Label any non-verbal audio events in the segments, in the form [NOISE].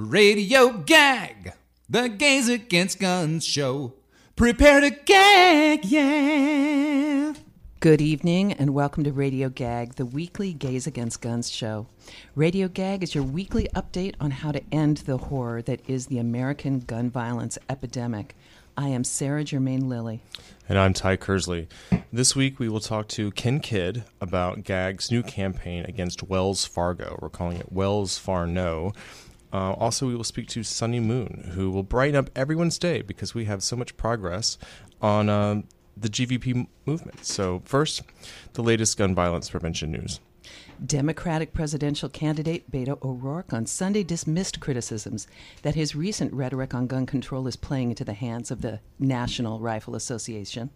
Radio Gag, the Gays Against Guns show. Prepare to gag, yeah. Good evening and welcome to Radio Gag, the weekly Gays Against Guns show. Radio Gag is your weekly update on how to end the horror that is the American gun violence epidemic. I am Sarah Germain Lilly. And I'm Ty Kersley. This week we will talk to Ken Kidd about GAG's new campaign against Wells Fargo. We're calling it Wells Far No. Uh, also, we will speak to Sunny Moon, who will brighten up everyone's day because we have so much progress on uh, the GVP movement. So, first, the latest gun violence prevention news. Democratic presidential candidate Beto O'Rourke on Sunday dismissed criticisms that his recent rhetoric on gun control is playing into the hands of the National Rifle Association.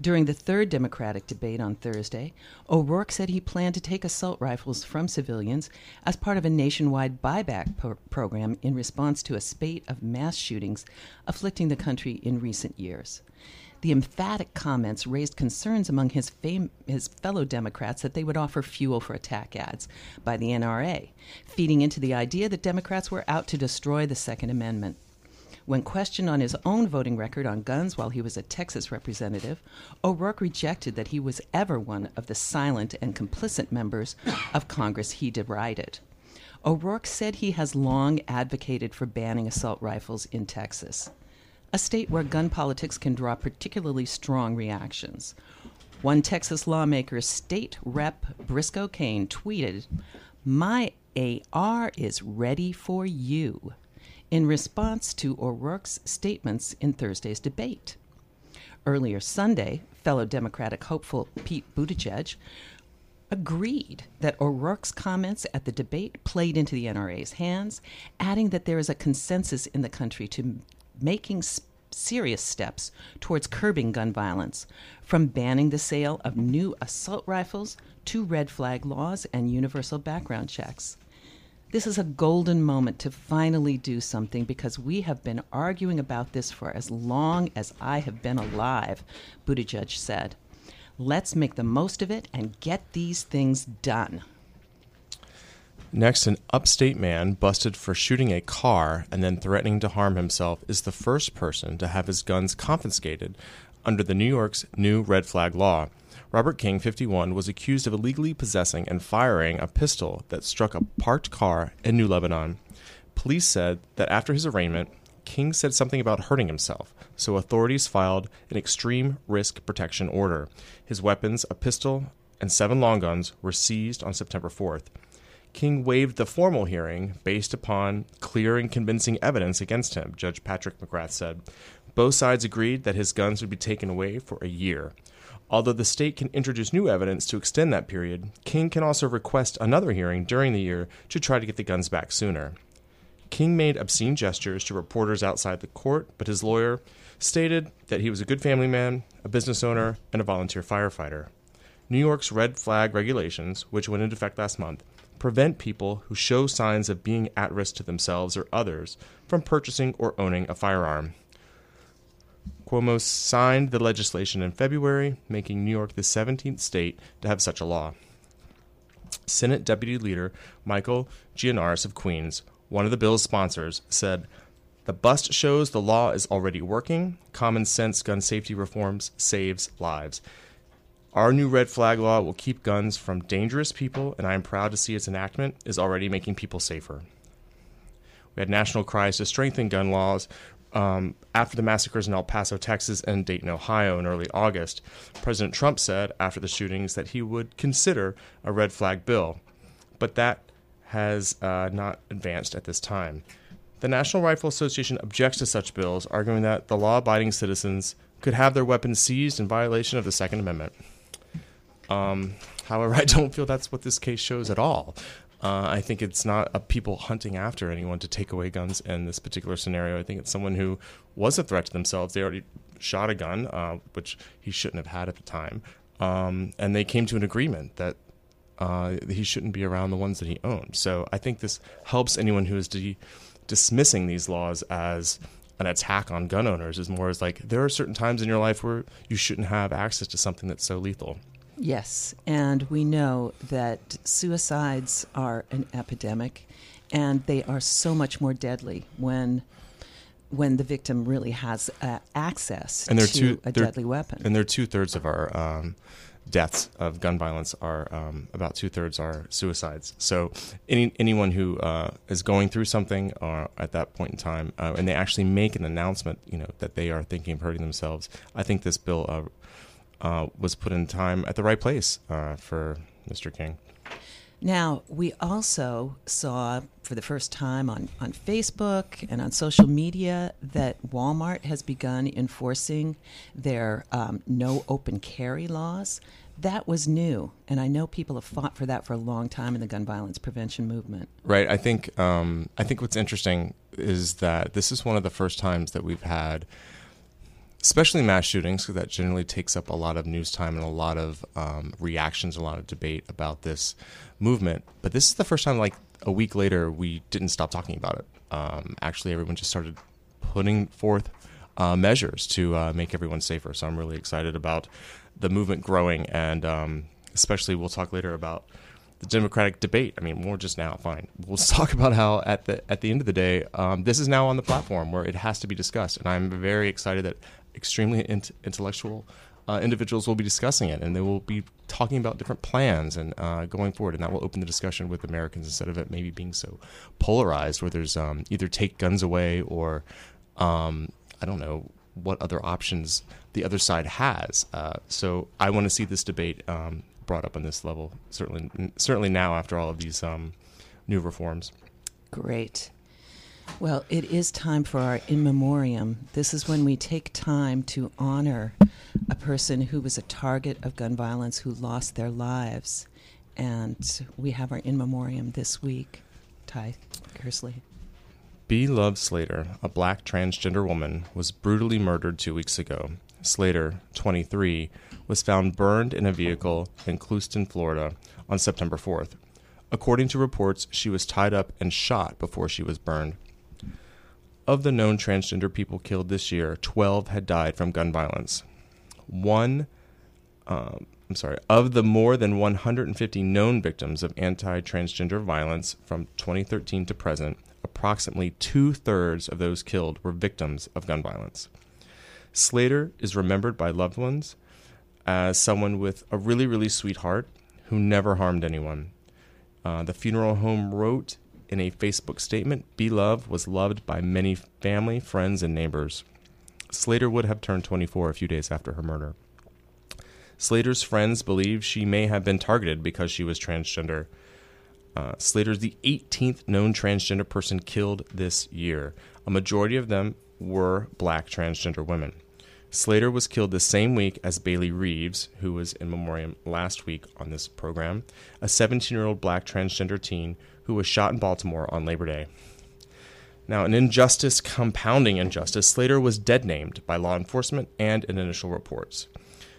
During the third Democratic debate on Thursday, O'Rourke said he planned to take assault rifles from civilians as part of a nationwide buyback pro- program in response to a spate of mass shootings afflicting the country in recent years. The emphatic comments raised concerns among his, fam- his fellow Democrats that they would offer fuel for attack ads by the NRA, feeding into the idea that Democrats were out to destroy the Second Amendment. When questioned on his own voting record on guns while he was a Texas representative, O'Rourke rejected that he was ever one of the silent and complicit members of Congress he derided. O'Rourke said he has long advocated for banning assault rifles in Texas, a state where gun politics can draw particularly strong reactions. One Texas lawmaker, State Rep Briscoe Cain, tweeted, My AR is ready for you in response to O'Rourke's statements in Thursday's debate. Earlier Sunday, fellow Democratic hopeful Pete Buttigieg agreed that O'Rourke's comments at the debate played into the NRA's hands, adding that there is a consensus in the country to making serious steps towards curbing gun violence, from banning the sale of new assault rifles to red flag laws and universal background checks. This is a golden moment to finally do something because we have been arguing about this for as long as I have been alive, Buttigieg said. Let's make the most of it and get these things done. Next, an upstate man busted for shooting a car and then threatening to harm himself is the first person to have his guns confiscated under the New York's new red flag law. Robert King, 51, was accused of illegally possessing and firing a pistol that struck a parked car in New Lebanon. Police said that after his arraignment, King said something about hurting himself, so authorities filed an extreme risk protection order. His weapons, a pistol and seven long guns, were seized on September 4th. King waived the formal hearing based upon clear and convincing evidence against him, Judge Patrick McGrath said. Both sides agreed that his guns would be taken away for a year. Although the state can introduce new evidence to extend that period, King can also request another hearing during the year to try to get the guns back sooner. King made obscene gestures to reporters outside the court, but his lawyer stated that he was a good family man, a business owner, and a volunteer firefighter. New York's red flag regulations, which went into effect last month, prevent people who show signs of being at risk to themselves or others from purchasing or owning a firearm. Cuomo signed the legislation in February, making New York the 17th state to have such a law. Senate Deputy Leader Michael Gianaris of Queens, one of the bill's sponsors, said, The bust shows the law is already working. Common sense gun safety reforms saves lives. Our new red flag law will keep guns from dangerous people, and I am proud to see its enactment is already making people safer. We had national cries to strengthen gun laws um, after the massacres in El Paso, Texas, and Dayton, Ohio in early August, President Trump said after the shootings that he would consider a red flag bill, but that has uh, not advanced at this time. The National Rifle Association objects to such bills, arguing that the law abiding citizens could have their weapons seized in violation of the Second Amendment. Um, however, [LAUGHS] I don't feel that's what this case shows at all. Uh, I think it's not a people hunting after anyone to take away guns in this particular scenario. I think it's someone who was a threat to themselves. They already shot a gun, uh, which he shouldn't have had at the time, um, and they came to an agreement that uh, he shouldn't be around the ones that he owned. So I think this helps anyone who is de- dismissing these laws as an attack on gun owners. Is more as like there are certain times in your life where you shouldn't have access to something that's so lethal. Yes, and we know that suicides are an epidemic, and they are so much more deadly when when the victim really has uh, access And they're to two a they're- deadly weapon. And they're two thirds of our um, deaths of gun violence are um, about two thirds are suicides. So any anyone who uh, is going through something or at that point in time, uh, and they actually make an announcement, you know, that they are thinking of hurting themselves. I think this bill uh, was put in time at the right place uh, for Mr. King. Now, we also saw for the first time on, on Facebook and on social media that Walmart has begun enforcing their um, no open carry laws. That was new, and I know people have fought for that for a long time in the gun violence prevention movement. Right. I think um, I think what's interesting is that this is one of the first times that we've had, especially mass shootings, because that generally takes up a lot of news time and a lot of um, reactions, a lot of debate about this movement. But this is the first time, like a week later, we didn't stop talking about it. Um, actually, everyone just started putting forth uh, measures to uh, make everyone safer. So I'm really excited about the movement growing, and um, especially we'll talk later about the democratic debate. I mean, more just now, fine. We'll [LAUGHS] talk about how at the at the end of the day, um, this is now on the platform where it has to be discussed, and I'm very excited that extremely int- intellectual uh, individuals will be discussing it, and they will be talking about different plans and uh, going forward, and that will open the discussion with Americans instead of it maybe being so polarized, where there's um, either take guns away or um, I don't know what other options the other side has. Uh, so I want to see this debate um, brought up on this level. Certainly, certainly now after all of these um, new reforms. Great. Well, it is time for our in memoriam. This is when we take time to honor a person who was a target of gun violence who lost their lives. And we have our in memoriam this week. Ty Kersley. Bee Love Slater, a black transgender woman, was brutally murdered two weeks ago. Slater, 23, was found burned in a vehicle in Clewiston, Florida on September 4th. According to reports, she was tied up and shot before she was burned. Of the known transgender people killed this year, 12 had died from gun violence. One, um, I'm sorry, of the more than 150 known victims of anti transgender violence from 2013 to present, approximately two thirds of those killed were victims of gun violence. Slater is remembered by loved ones as someone with a really, really sweet heart who never harmed anyone. Uh, the funeral home wrote in a Facebook statement Bee Love was loved by many family, friends, and neighbors. Slater would have turned 24 a few days after her murder. Slater's friends believe she may have been targeted because she was transgender. Uh, Slater's the 18th known transgender person killed this year. A majority of them were black transgender women. Slater was killed the same week as Bailey Reeves, who was in memoriam last week on this program, a 17 year old black transgender teen who was shot in Baltimore on Labor Day. Now, an injustice compounding injustice, Slater was dead named by law enforcement and in initial reports.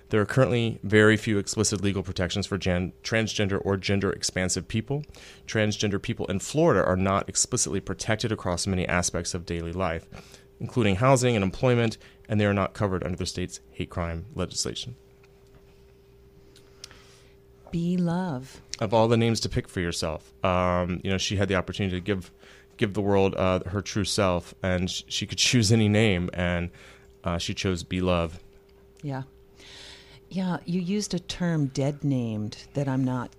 There are currently very few explicit legal protections for gen- transgender or gender expansive people. Transgender people in Florida are not explicitly protected across many aspects of daily life, including housing and employment, and they are not covered under the state's hate crime legislation. Be love. Of all the names to pick for yourself, um, you know, she had the opportunity to give give the world uh, her true self, and sh- she could [LAUGHS] choose any name, and uh, she chose Be Love. Yeah. Yeah, you used a term dead named that I'm not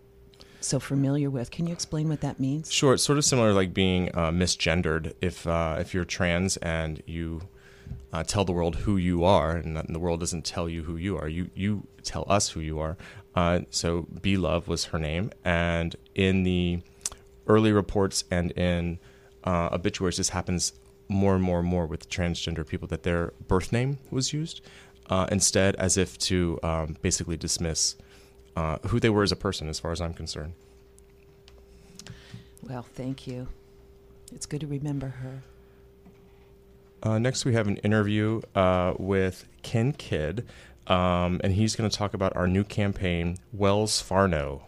so familiar with. Can you explain what that means? Sure, it's sort of similar like being uh, misgendered. If uh, if you're trans and you uh, tell the world who you are, and the world doesn't tell you who you are, you you tell us who you are. Uh, so, Bee Love was her name, and in the early reports and in uh, obituaries, this happens more and more and more with transgender people that their birth name was used uh, instead, as if to um, basically dismiss uh, who they were as a person, as far as I'm concerned. Well, thank you. It's good to remember her. Uh, next, we have an interview uh, with Ken Kidd, um, and he's going to talk about our new campaign, Wells Fargo.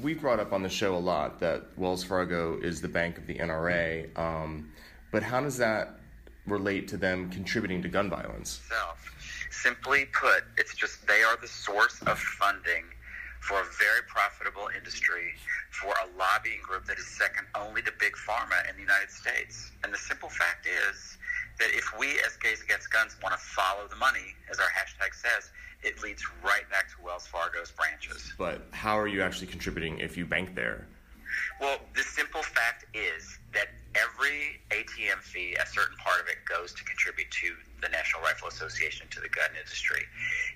We've brought up on the show a lot that Wells Fargo is the bank of the NRA, um, but how does that relate to them contributing to gun violence? Self. Simply put, it's just they are the source of funding for a very profitable industry, for a lobbying group that is second only to big pharma in the United States. And the simple fact is that if we, as Gays Against Guns, want to follow the money, as our hashtag says, it leads right back to Wells Fargo's branches. But how are you actually contributing if you bank there? Well, the simple fact is that every ATM fee, a certain part of it goes to contribute to the National Rifle Association, to the gun industry.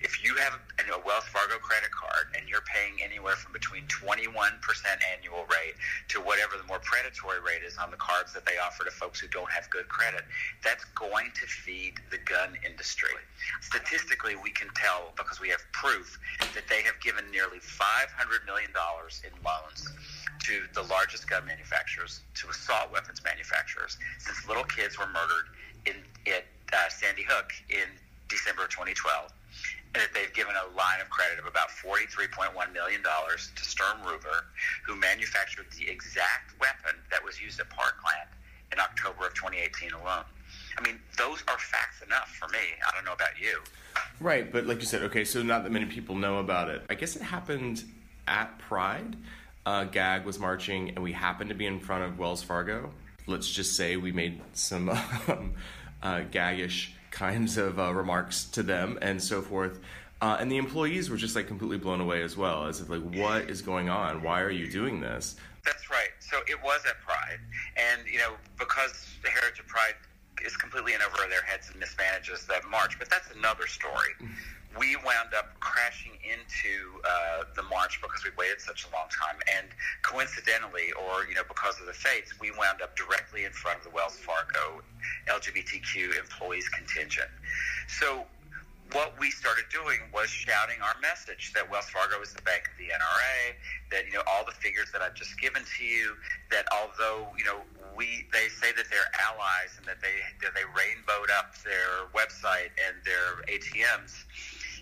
If you have a Wells Fargo credit card and you're paying anywhere from between 21% annual rate to whatever the more predatory rate is on the cards that they offer to folks who don't have good credit, that's going to feed the gun industry. Statistically, we can tell because we have proof that they have given nearly $500 million in loans to the largest gun manufacturers, to assault weapons manufacturers, since little kids were murdered in at uh, Sandy Hook in December of 2012, and that they've given a line of credit of about $43.1 million to Sturm Ruger, who manufactured the exact weapon that was used at Parkland in October of 2018 alone. I mean, those are facts enough for me. I don't know about you. Right, but like you said, okay, so not that many people know about it. I guess it happened at Pride uh, Gag was marching, and we happened to be in front of Wells Fargo. Let's just say we made some [LAUGHS] um, uh, gaggish kinds of uh, remarks to them and so forth. Uh, and the employees were just like completely blown away as well, as if like, what is going on? Why are you doing this? That's right. So it was at Pride, and you know because the Heritage of Pride is completely in over their heads and mismanages that march, but that's another story [LAUGHS] we wound up crashing into uh, the march because we waited such a long time. And coincidentally, or you know, because of the fates, we wound up directly in front of the Wells Fargo LGBTQ employees contingent. So what we started doing was shouting our message that Wells Fargo is the bank of the NRA, that you know all the figures that I've just given to you, that although you know we they say that they're allies and that they that they rainbowed up their website and their ATMs,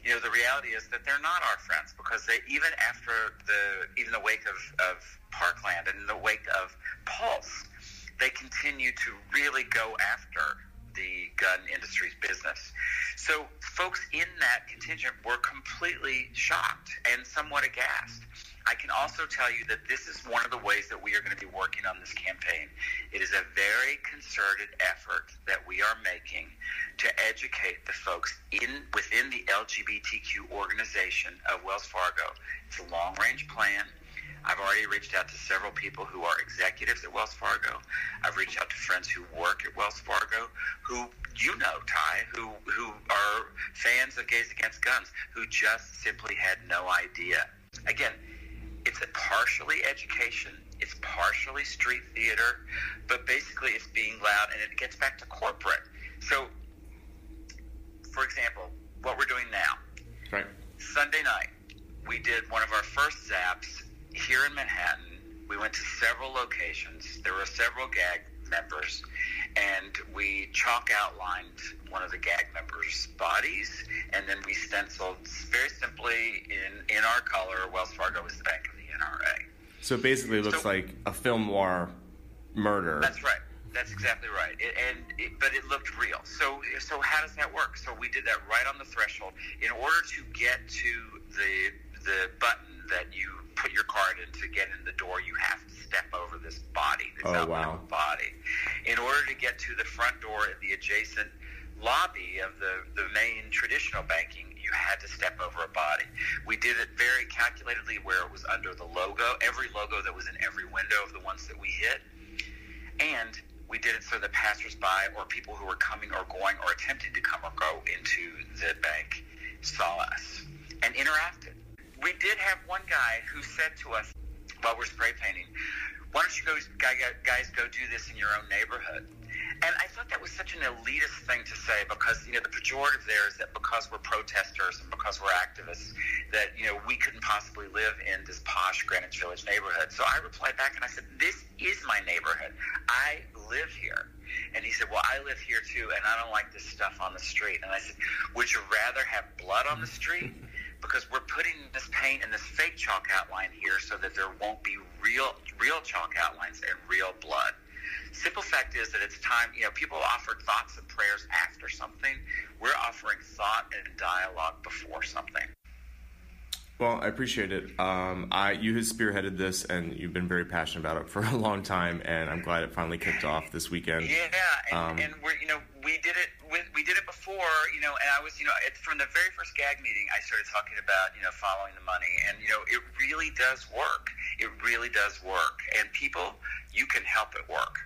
you know, the reality is that they're not our friends because they even after the even the wake of, of Parkland and in the wake of Pulse, they continue to really go after the gun industry's business. So folks in that contingent were completely shocked and somewhat aghast. I can also tell you that this is one of the ways that we are going to be working on this campaign. It is a very concerted effort that we are making to educate the folks in within the LGBTQ organization of Wells Fargo. It's a long range plan. I've already reached out to several people who are executives at Wells Fargo. I've reached out to friends who work at Wells Fargo, who you know, Ty, who who are fans of Gays Against Guns, who just simply had no idea. Again, it's a partially education, it's partially street theater, but basically it's being loud and it gets back to corporate. So, for example, what we're doing now. Right. Sunday night, we did one of our first zaps here in Manhattan. We went to several locations. There were several gag members, and we chalk outlined one of the gag members' bodies, and then we stenciled very simply in in our color. Wells Fargo is the bank of the So basically, looks so, like a film noir murder. That's right. That's exactly right. It, and it, but it looked real. So so how does that work? So we did that right on the threshold. In order to get to the the button that you put your card in to get in the door, you have to step over this body, this oh, wow. body. In order to get to the front door in the adjacent lobby of the, the main traditional banking, you had to step over a body. We did it very calculatedly where it was under the logo, every logo that was in every window of the ones that we hit. And we did it so that passersby or people who were coming or going or attempting to come or go into the bank saw us and interacted we did have one guy who said to us while we're spray painting, why don't you go, guys go do this in your own neighborhood? And I thought that was such an elitist thing to say because, you know, the pejorative there is that because we're protesters and because we're activists, that, you know, we couldn't possibly live in this posh Greenwich Village neighborhood. So I replied back and I said, this is my neighborhood. I live here. And he said, well, I live here too, and I don't like this stuff on the street. And I said, would you rather have blood on the street [LAUGHS] because we're putting this paint and this fake chalk outline here so that there won't be real real chalk outlines and real blood. Simple fact is that it's time, you know, people offer thoughts and prayers after something. We're offering thought and dialogue before something. Well, I appreciate it. Um, I you have spearheaded this, and you've been very passionate about it for [LAUGHS] a long time, and I'm glad it finally kicked off this weekend. Yeah, and, Um, and we're you know we did it with, we did it before you know, and I was you know it, from the very first gag meeting I started talking about you know following the money, and you know it really does work. It really does work, and people you can help it work.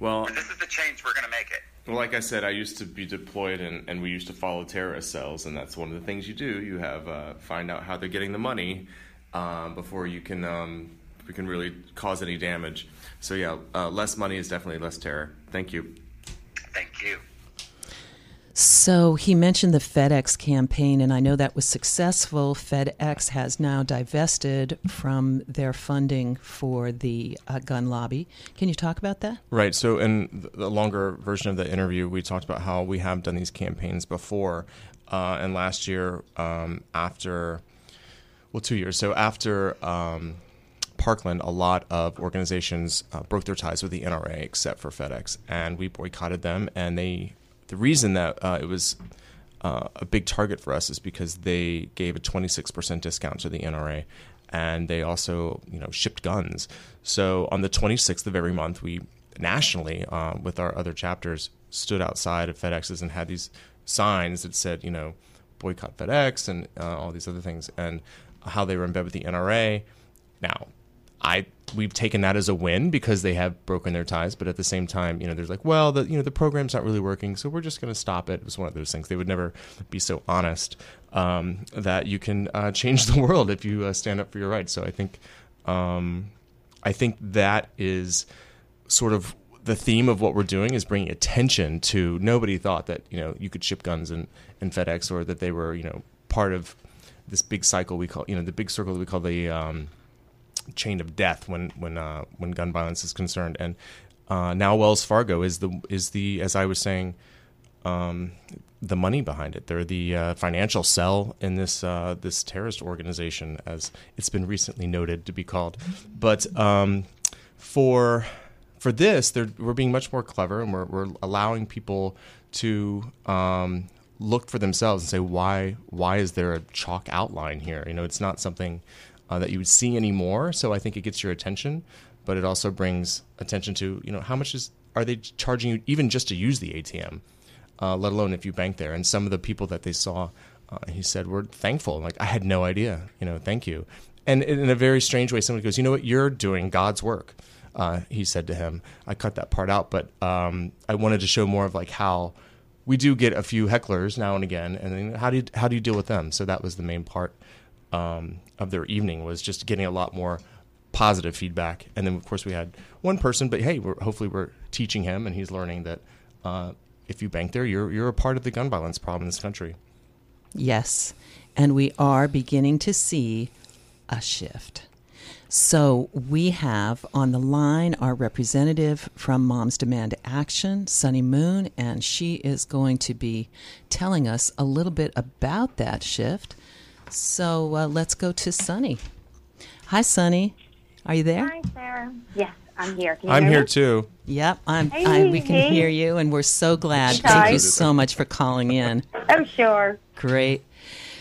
Well, And this is the change we're going to make it. Well, like I said, I used to be deployed, and, and we used to follow terrorist cells, and that's one of the things you do. You have uh, find out how they're getting the money um, before you can um, we can really cause any damage. So yeah, uh, less money is definitely less terror. Thank you. Thank you. So he mentioned the FedEx campaign, and I know that was successful. FedEx has now divested from their funding for the uh, gun lobby. Can you talk about that? Right. So, in the longer version of the interview, we talked about how we have done these campaigns before. Uh, and last year, um, after, well, two years. So, after um, Parkland, a lot of organizations uh, broke their ties with the NRA except for FedEx. And we boycotted them. And they, the reason that uh, it was uh, a big target for us is because they gave a 26% discount to the NRA and they also you know shipped guns. So on the 26th of every month we nationally uh, with our other chapters stood outside of FedEx's and had these signs that said you know boycott FedEx and uh, all these other things and how they were in bed with the NRA now I we've taken that as a win because they have broken their ties, but at the same time, you know, there's like, well, the you know the program's not really working, so we're just going to stop it. It was one of those things. They would never be so honest um, that you can uh, change [LAUGHS] the world if you uh, stand up for your rights. So I think um, I think that is sort of the theme of what we're doing is bringing attention to nobody thought that you know you could ship guns in, in FedEx or that they were you know part of this big cycle we call you know the big circle that we call the um, chain of death when when uh, when gun violence is concerned. And uh, now Wells Fargo is the is the as I was saying, um, the money behind it. They're the uh, financial cell in this uh, this terrorist organization, as it's been recently noted to be called. But um, for for this, we're being much more clever, and we're we're allowing people to um, look for themselves and say why why is there a chalk outline here? You know, it's not something uh, that you would see anymore. So I think it gets your attention, but it also brings attention to you know how much is are they charging you even just to use the ATM, uh, let alone if you bank there. And some of the people that they saw, uh, he said, were thankful. Like I had no idea. You know, thank you. And in a very strange way, somebody goes, you know what, you're doing God's work. Uh, he said to him. I cut that part out, but um, I wanted to show more of like how we do get a few hecklers now and again, and then how do you, how do you deal with them? So that was the main part um, of their evening was just getting a lot more positive feedback. And then of course we had one person, but hey, we're, hopefully we're teaching him, and he's learning that uh, if you bank there, you're you're a part of the gun violence problem in this country. Yes. And we are beginning to see a shift. So we have on the line our representative from Moms Demand Action, Sunny Moon, and she is going to be telling us a little bit about that shift. So uh, let's go to Sunny. Hi, Sunny. Are you there? Hi, Sarah. Yes, I'm here. Can you I'm hear here me? too. Yep, I'm. I, we can hey. hear you, and we're so glad. Hi. Thank you so much for calling in. Oh, sure. Great.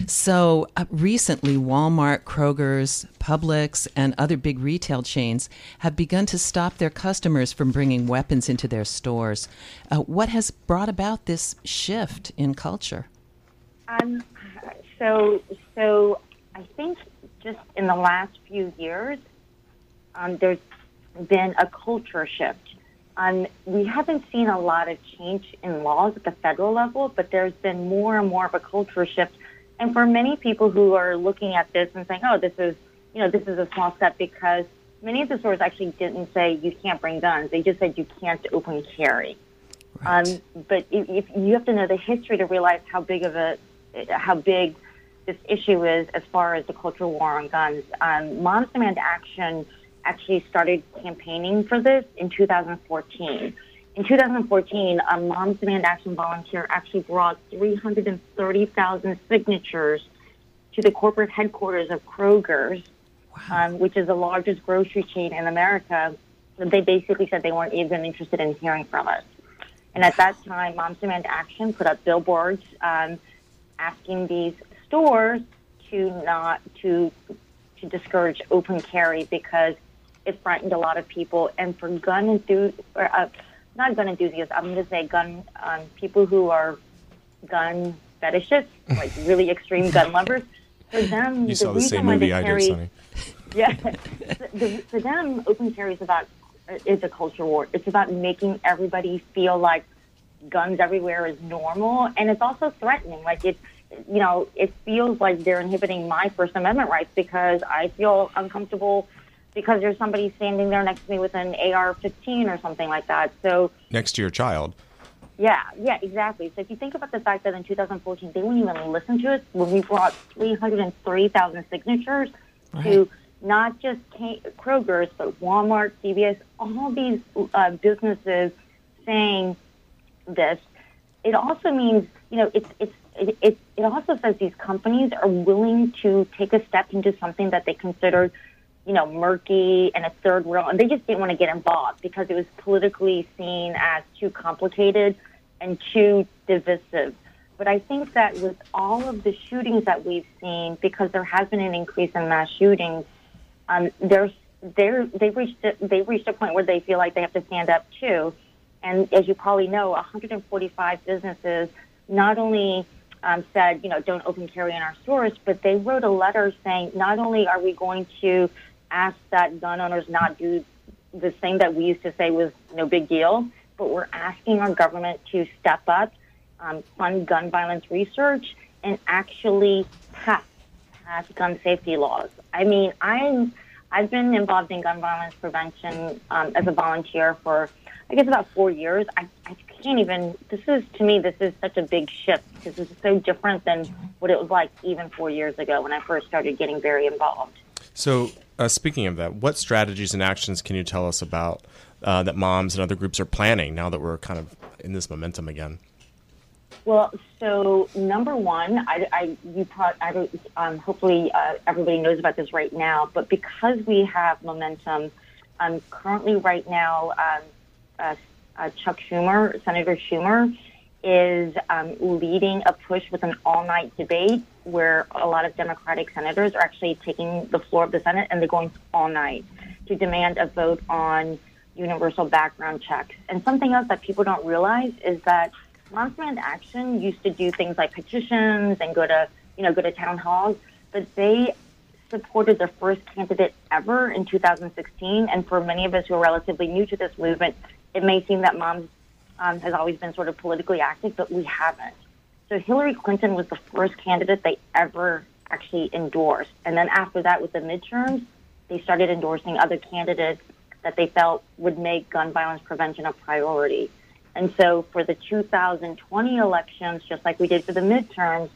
So uh, recently, Walmart, Kroger's, Publix, and other big retail chains have begun to stop their customers from bringing weapons into their stores. Uh, what has brought about this shift in culture? Um, so, so I think just in the last few years, um, there's been a culture shift. Um, we haven't seen a lot of change in laws at the federal level, but there's been more and more of a culture shift. And for many people who are looking at this and saying, "Oh, this is, you know, this is a small step," because many of the stores actually didn't say you can't bring guns; they just said you can't open carry. Um, but if, if you have to know the history to realize how big of a how big this issue is as far as the cultural war on guns. Um, Moms Demand Action actually started campaigning for this in 2014. In 2014, a Moms Demand Action volunteer actually brought 330,000 signatures to the corporate headquarters of Kroger's, um, which is the largest grocery chain in America. They basically said they weren't even interested in hearing from us. And at that time, Moms Demand Action put up billboards um, asking these stores to not to to discourage open carry because it frightened a lot of people. And for gun enthusiasts, uh, not gun enthusiasts, I'm going to say gun um, people who are gun fetishists, [LAUGHS] like really extreme gun lovers. For them, You the saw the same movie I carry, did, Sunny. [LAUGHS] yeah. the, for them, open carry is about is a culture war. It's about making everybody feel like guns everywhere is normal, and it's also threatening. Like it, you know, it feels like they're inhibiting my First Amendment rights because I feel uncomfortable because there's somebody standing there next to me with an AR-15 or something like that. So Next to your child. yeah, yeah, exactly. So if you think about the fact that in 2014 they wouldn't even listen to us when we brought 303,000 signatures to not just Kroger's but Walmart, CVS, all these uh, businesses saying this, it also means you know it's it's it, it it also says these companies are willing to take a step into something that they considered you know murky and a third world and they just didn't want to get involved because it was politically seen as too complicated and too divisive but I think that with all of the shootings that we've seen, because there has been an increase in mass shootings, um, there's they're they've reached a, they've reached a point where they feel like they have to stand up too. And as you probably know, 145 businesses not only um, said, you know, don't open carry in our stores, but they wrote a letter saying not only are we going to ask that gun owners not do the thing that we used to say was no big deal, but we're asking our government to step up, um, fund gun violence research, and actually pass pass gun safety laws. I mean, I'm I've been involved in gun violence prevention um, as a volunteer for I guess about four years. I, I can't even. This is to me, this is such a big shift because this is so different than what it was like even four years ago when I first started getting very involved. So, uh, speaking of that, what strategies and actions can you tell us about uh, that moms and other groups are planning now that we're kind of in this momentum again? Well, so number one, I, I you pro- I don't, um, hopefully uh, everybody knows about this right now, but because we have momentum, um, currently right now, um, uh, uh, Chuck Schumer, Senator Schumer, is um, leading a push with an all-night debate where a lot of Democratic senators are actually taking the floor of the Senate and they're going all night to demand a vote on universal background checks. And something else that people don't realize is that Moms Demand Action used to do things like petitions and go to, you know, go to town halls, but they supported their first candidate ever in 2016. And for many of us who are relatively new to this movement, it may seem that Moms um, has always been sort of politically active, but we haven't. So Hillary Clinton was the first candidate they ever actually endorsed. And then after that, with the midterms, they started endorsing other candidates that they felt would make gun violence prevention a priority. And so for the 2020 elections, just like we did for the midterms,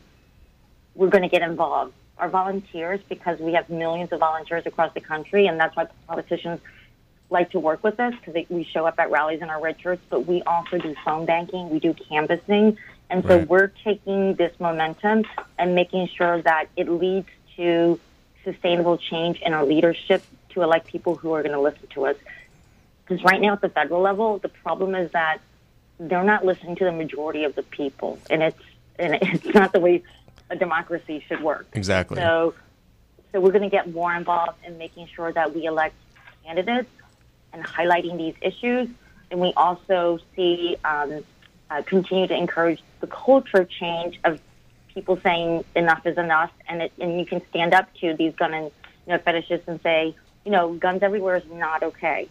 we're going to get involved. Our volunteers, because we have millions of volunteers across the country, and that's why politicians like to work with us because we show up at rallies in our red shirts, but we also do phone banking, we do canvassing. And so Right. we're taking this momentum and making sure that it leads to sustainable change in our leadership to elect people who are going to listen to us. Because right now at the federal level, the problem is that they're not listening to the majority of the people, and it's and [LAUGHS] it's not the way a democracy should work. Exactly. So, so we're going to get more involved in making sure that we elect candidates and highlighting these issues, and we also see um, uh, continue to encourage the culture change of people saying enough is enough, and it, and you can stand up to these gun and you know fetishists and say, you know, guns everywhere is not okay.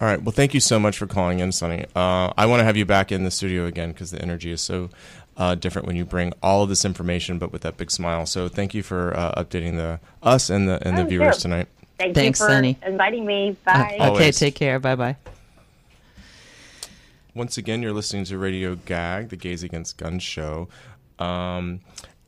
All right. Well, thank you so much for calling in, Sunny. Uh, I want to have you back in the studio again because the energy is so uh, different when you bring all of this information, but with that big smile. So thank you for uh, updating the us and the and the Oh, viewers sure. tonight. Thank Thanks, you for Sunny. inviting me. Bye. Okay, take care. Bye bye. Once again, you're listening to Radio Gag, the Gays Against Guns show. Um,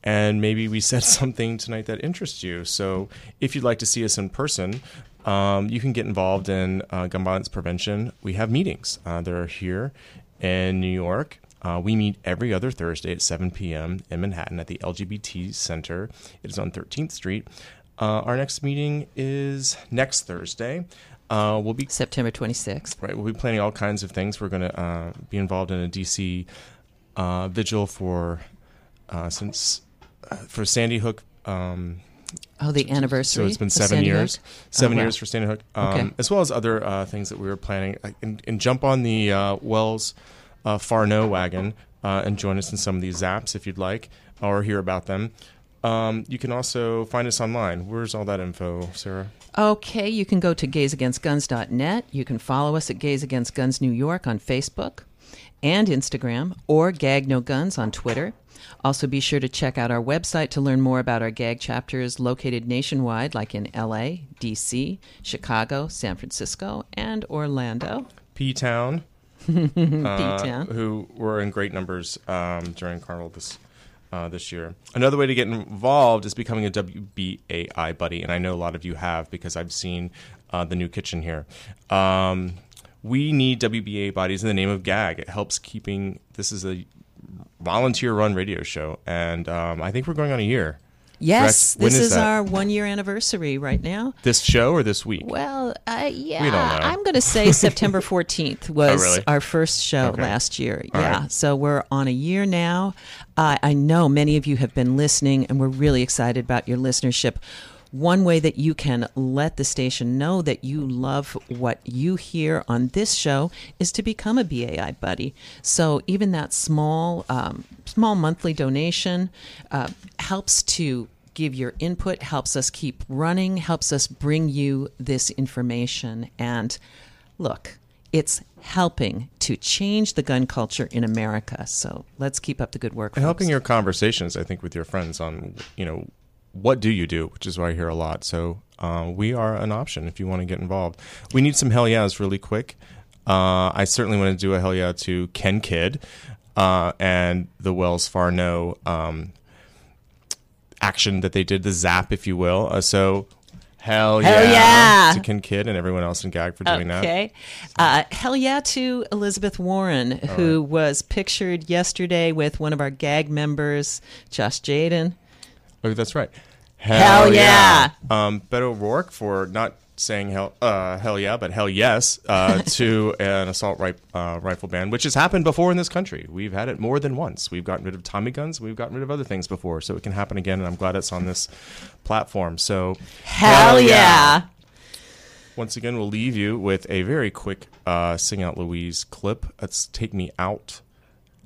and maybe we said [LAUGHS] something tonight that interests you. So if you'd like to see us in person, um, you can get involved in uh, gun violence prevention. We have meetings. Uh, they're here in New York. Uh, we meet every other Thursday at 7 p.m. in Manhattan at the LGBT Center. It is on 13th Street. Uh, our next meeting is next Thursday. Uh, we'll be September 26th. Right. We'll be planning all kinds of things. We're going to uh, be involved in a DC uh, vigil for uh, since uh, for Sandy Hook um, Oh, the anniversary. So it's been seven Sandy years, Hook? seven Oh, wow. years for Sandy Hook, um, Okay. as well as other uh, things that we were planning. And, and jump on the uh, Wells uh, Farno wagon uh, and join us in some of these zaps if you'd like, or hear about them. Um, you can also find us online. Where's all that info, Sarah? Okay, you can go to gaysagainstguns.net. You can follow us at Gays Against Guns New York on Facebook and Instagram, or Gag No Guns on Twitter. Also, be sure to check out our website to learn more about our gag chapters located nationwide, like in LA, DC, Chicago, San Francisco, and Orlando. P Town, [LAUGHS] P-Town. who were in great numbers um, during Carnival this uh, this year. Another way to get involved is becoming a WBAI buddy, and I know a lot of you have because I've seen uh, the new kitchen here. Um, we need WBA buddies in the name of GAG. It helps keeping this is a volunteer run radio show, and um, I think we're going on a year. Yes, Correct. This is is, our one year anniversary right now. This show or this week? Well, uh, yeah, We don't know. I'm going to say [LAUGHS] September 14th was really? our first show Okay. last year. All yeah, right. so we're on a year now. Uh, I know many of you have been listening, and we're really excited about your listenership. One way that you can let the station know that you love what you hear on this show is to become a BAI buddy. So even that small, um, small monthly donation uh, helps to give your input, helps us keep running, helps us bring you this information. And look, it's helping to change the gun culture in America. So let's keep up the good work. and helping folks. your conversations, I think, with your friends on you know what do you do, which is what I hear a lot. So uh, we are an option if you want to get involved. We need some hell yeahs really quick. Uh, I certainly want to do a hell yeah to Ken Kidd uh, and the Wells Farno um, action that they did, the zap, if you will. Uh, so hell, Hell yeah, yeah. to Ken Kidd and everyone else in GAG for doing that. Okay. Uh, hell yeah to Elizabeth Warren, who was pictured yesterday with one of our gag members, Josh Jaden. Oh, that's right. Hell yeah. Um, Beto O'Rourke for not saying hell, uh, hell yeah, but hell yes uh, [LAUGHS] to an assault ri- uh, rifle ban, which has happened before in this country. We've had it more than once. We've gotten rid of Tommy guns. We've gotten rid of other things before, so it can happen again. And I'm glad it's on this platform. So Hell, yeah. once again, we'll leave you with a very quick uh, Sing Out Louise clip. Let's take me out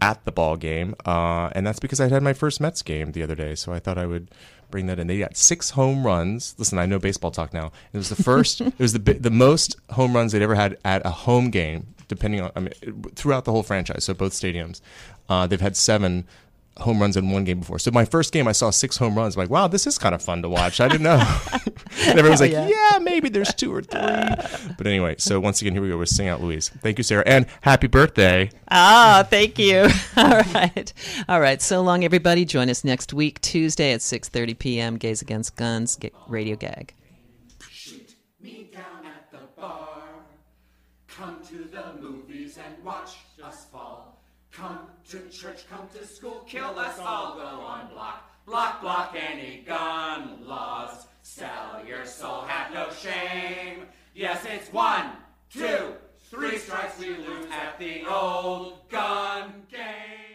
at the ball game. Uh, and that's because I had my first Mets game the other day. So I thought I would bring that in. They got six home runs. Listen, I know baseball talk now. It was the first, [LAUGHS] it was the, the most home runs they'd ever had at a home game, depending on, I mean, throughout the whole franchise. So both stadiums. Uh, they've had seven home runs in one game before. So my first game, I saw six home runs. I'm like, wow, this is kind of fun to watch. I didn't know. [LAUGHS] and everyone's like, yeah. yeah, maybe there's two or three. But anyway, so once again, here we go with Sing Out Louise. Thank you, Sarah. And happy birthday. Ah, thank you. [LAUGHS] All right. All right. So long, everybody. Join us next week, Tuesday at 6.30 p.m. Gays Against Guns, Ga- Radio Gag. me down at the bar. Come to the movies and watch us fall. Come to church, come to school, kill us all, go on block. Block, block any gun laws. Sell your soul, have no shame. Yes, it's one, two, three strikes we lose at the old gun game.